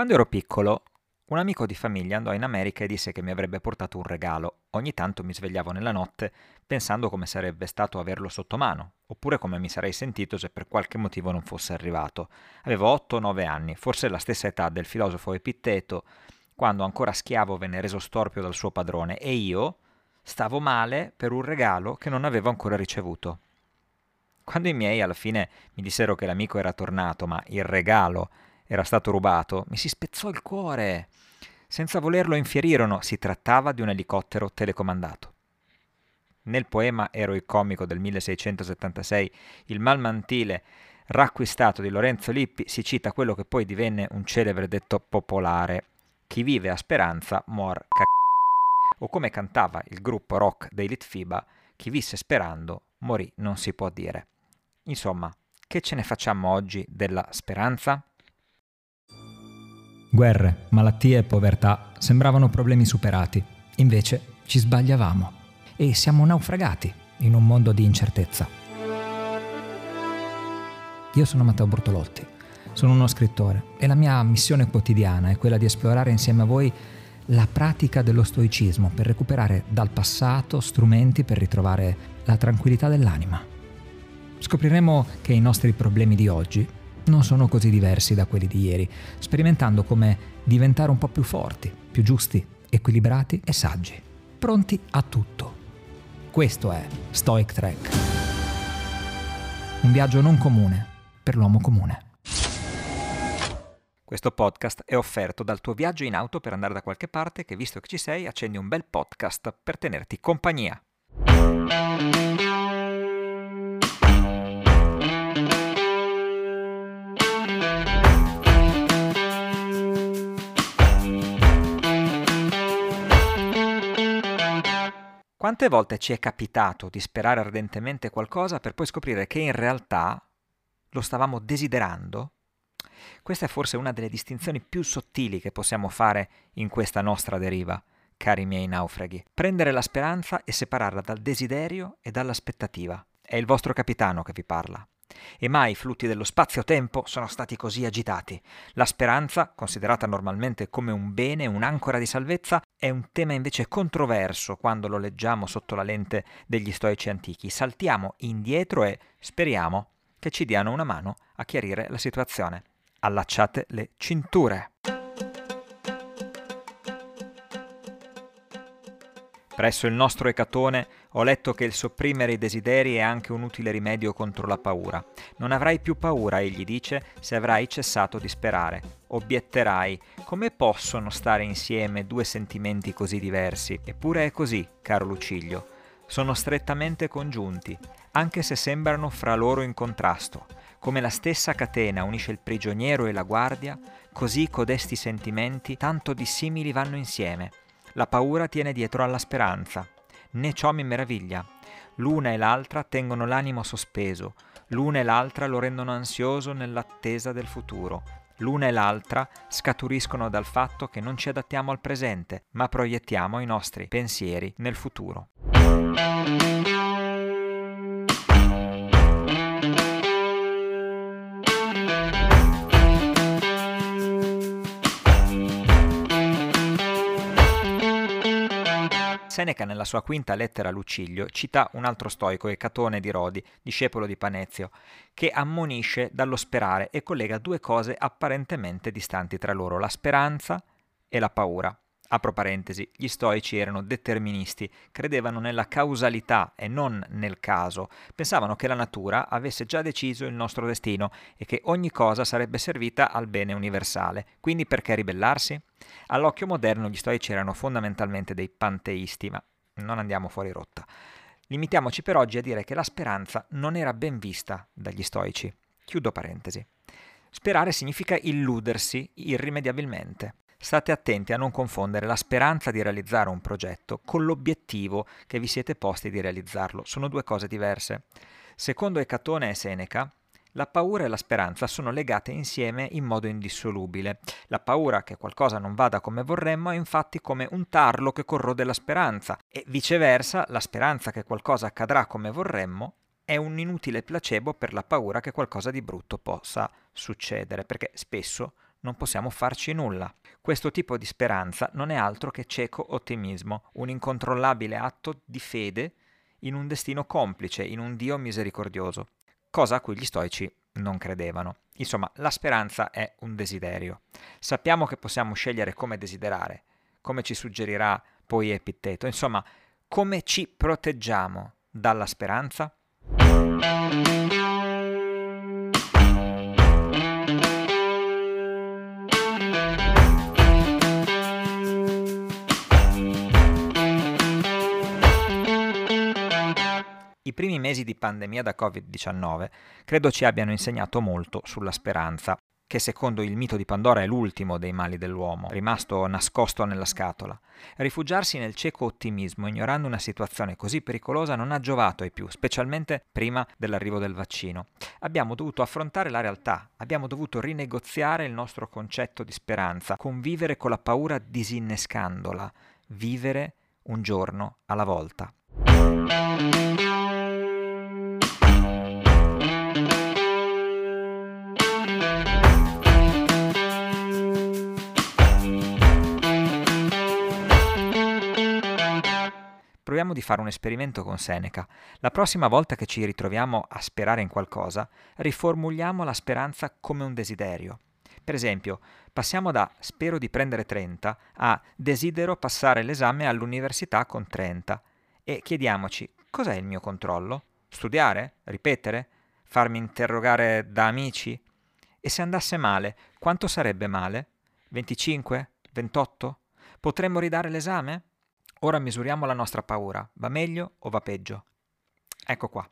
Quando ero piccolo, un amico di famiglia andò in America e disse che mi avrebbe portato un regalo. Ogni tanto mi svegliavo nella notte pensando come sarebbe stato averlo sotto mano, oppure come mi sarei sentito se per qualche motivo non fosse arrivato. Avevo 8-9 anni, forse la stessa età del filosofo Epitteto, quando ancora schiavo venne reso storpio dal suo padrone, e io stavo male per un regalo che non avevo ancora ricevuto. Quando i miei alla fine mi dissero che l'amico era tornato, ma il regalo era stato rubato, mi si spezzò il cuore. Senza volerlo infierirono, si trattava di un elicottero telecomandato. Nel poema eroicomico del 1676, Il malmantile racquistato di Lorenzo Lippi, si cita quello che poi divenne un celebre detto popolare: Chi vive a speranza muor c***o. O come cantava il gruppo rock dei Litfiba, chi visse sperando morì non si può dire. Insomma, che ce ne facciamo oggi della speranza? Guerre, malattie e povertà sembravano problemi superati, invece ci sbagliavamo e siamo naufragati in un mondo di incertezza. Io sono Matteo Bortolotti, sono uno scrittore e la mia missione quotidiana è quella di esplorare insieme a voi la pratica dello stoicismo per recuperare dal passato strumenti per ritrovare la tranquillità dell'anima. Scopriremo che i nostri problemi di oggi non sono così diversi da quelli di ieri, sperimentando come diventare un po' più forti, più giusti, equilibrati e saggi, pronti a tutto. Questo è Stoic Trek. Un viaggio non comune per l'uomo comune. Questo podcast è offerto dal tuo viaggio in auto per andare da qualche parte che visto che ci sei accendi un bel podcast per tenerti compagnia. Quante volte ci è capitato di sperare ardentemente qualcosa per poi scoprire che in realtà lo stavamo desiderando? Questa è forse una delle distinzioni più sottili che possiamo fare in questa nostra deriva, cari miei naufraghi. Prendere la speranza e separarla dal desiderio e dall'aspettativa. È il vostro capitano che vi parla e mai i flutti dello spazio-tempo sono stati così agitati. La speranza, considerata normalmente come un bene, un'ancora di salvezza, è un tema invece controverso quando lo leggiamo sotto la lente degli stoici antichi. Saltiamo indietro e speriamo che ci diano una mano a chiarire la situazione. Allacciate le cinture. Presso il nostro Ecatone ho letto che il sopprimere i desideri è anche un utile rimedio contro la paura. Non avrai più paura, egli dice, se avrai cessato di sperare. Obietterai, come possono stare insieme due sentimenti così diversi? Eppure è così, caro Lucilio. Sono strettamente congiunti, anche se sembrano fra loro in contrasto. Come la stessa catena unisce il prigioniero e la guardia, così codesti sentimenti tanto dissimili vanno insieme la paura tiene dietro alla speranza. Né ciò mi meraviglia. L'una e l'altra tengono l'animo sospeso, l'una e l'altra lo rendono ansioso nell'attesa del futuro. L'una e l'altra scaturiscono dal fatto che non ci adattiamo al presente, ma proiettiamo i nostri pensieri nel futuro. Seneca nella sua quinta lettera a Lucilio cita un altro stoico, Ecatone di Rodi, discepolo di Panezio, che ammonisce dallo sperare e collega due cose apparentemente distanti tra loro, la speranza e la paura. Apro parentesi, gli stoici erano deterministi, credevano nella causalità e non nel caso, pensavano che la natura avesse già deciso il nostro destino e che ogni cosa sarebbe servita al bene universale. Quindi perché ribellarsi? All'occhio moderno gli stoici erano fondamentalmente dei panteisti, ma non andiamo fuori rotta. Limitiamoci per oggi a dire che la speranza non era ben vista dagli stoici. Chiudo parentesi. Sperare significa illudersi irrimediabilmente. State attenti a non confondere la speranza di realizzare un progetto con l'obiettivo che vi siete posti di realizzarlo. Sono due cose diverse. Secondo Ecatone e Seneca, la paura e la speranza sono legate insieme in modo indissolubile. La paura che qualcosa non vada come vorremmo è infatti come un tarlo che corrode la speranza e viceversa la speranza che qualcosa accadrà come vorremmo è un inutile placebo per la paura che qualcosa di brutto possa succedere, perché spesso non possiamo farci nulla. Questo tipo di speranza non è altro che cieco ottimismo, un incontrollabile atto di fede in un destino complice, in un Dio misericordioso, cosa a cui gli stoici non credevano. Insomma, la speranza è un desiderio. Sappiamo che possiamo scegliere come desiderare, come ci suggerirà poi Epitteto. Insomma, come ci proteggiamo dalla speranza? I primi mesi di pandemia da Covid-19 credo ci abbiano insegnato molto sulla speranza, che secondo il mito di Pandora è l'ultimo dei mali dell'uomo, rimasto nascosto nella scatola. Rifugiarsi nel cieco ottimismo, ignorando una situazione così pericolosa, non ha giovato ai più, specialmente prima dell'arrivo del vaccino. Abbiamo dovuto affrontare la realtà, abbiamo dovuto rinegoziare il nostro concetto di speranza, convivere con la paura disinnescandola, vivere un giorno alla volta. Di fare un esperimento con Seneca. La prossima volta che ci ritroviamo a sperare in qualcosa, riformuliamo la speranza come un desiderio. Per esempio, passiamo da spero di prendere 30 a desidero passare l'esame all'università con 30 e chiediamoci cos'è il mio controllo? Studiare? Ripetere? Farmi interrogare da amici? E se andasse male, quanto sarebbe male? 25? 28? Potremmo ridare l'esame? Ora misuriamo la nostra paura. Va meglio o va peggio? Ecco qua.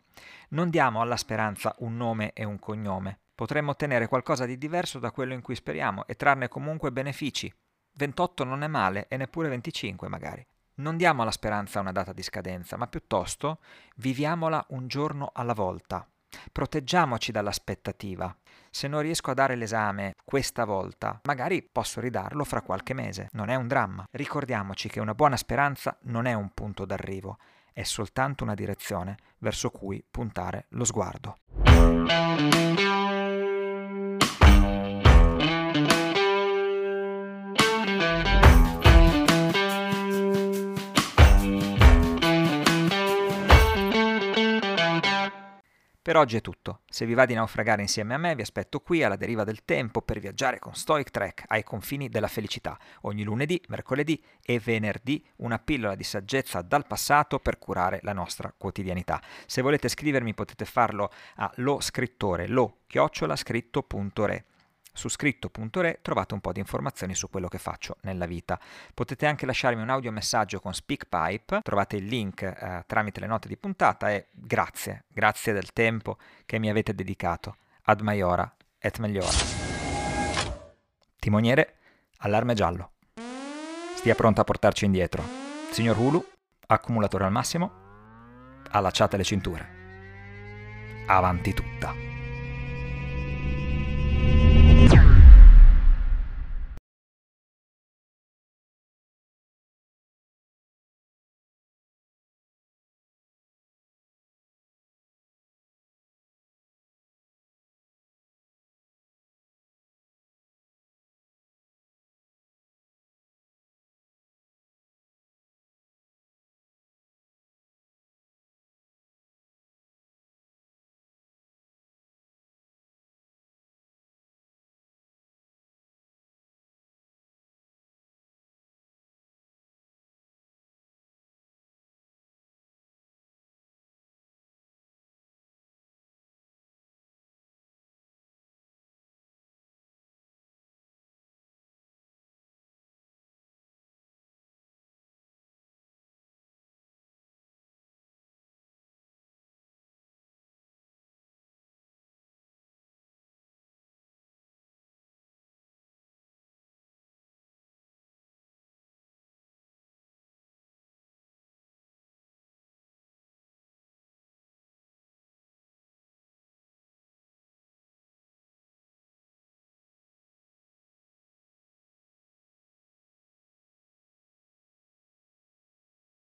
Non diamo alla speranza un nome e un cognome. Potremmo ottenere qualcosa di diverso da quello in cui speriamo e trarne comunque benefici. 28 non è male e neppure 25 magari. Non diamo alla speranza una data di scadenza, ma piuttosto viviamola un giorno alla volta. Proteggiamoci dall'aspettativa. Se non riesco a dare l'esame questa volta, magari posso ridarlo fra qualche mese. Non è un dramma. Ricordiamoci che una buona speranza non è un punto d'arrivo, è soltanto una direzione verso cui puntare lo sguardo. Per oggi è tutto. Se vi va di naufragare insieme a me, vi aspetto qui alla deriva del tempo per viaggiare con Stoic Trek ai confini della felicità. Ogni lunedì, mercoledì e venerdì una pillola di saggezza dal passato per curare la nostra quotidianità. Se volete scrivermi potete farlo a lo scrittore lo chiocciola scritto.re. Su scritto.re trovate un po' di informazioni su quello che faccio nella vita. Potete anche lasciarmi un audiomessaggio con SpeakPipe, trovate il link eh, tramite le note di puntata e grazie, grazie del tempo che mi avete dedicato. Ad Maiora et Meliora. Timoniere, allarme giallo. Stia pronto a portarci indietro. Signor Hulu, accumulatore al massimo, allacciate le cinture. Avanti tu.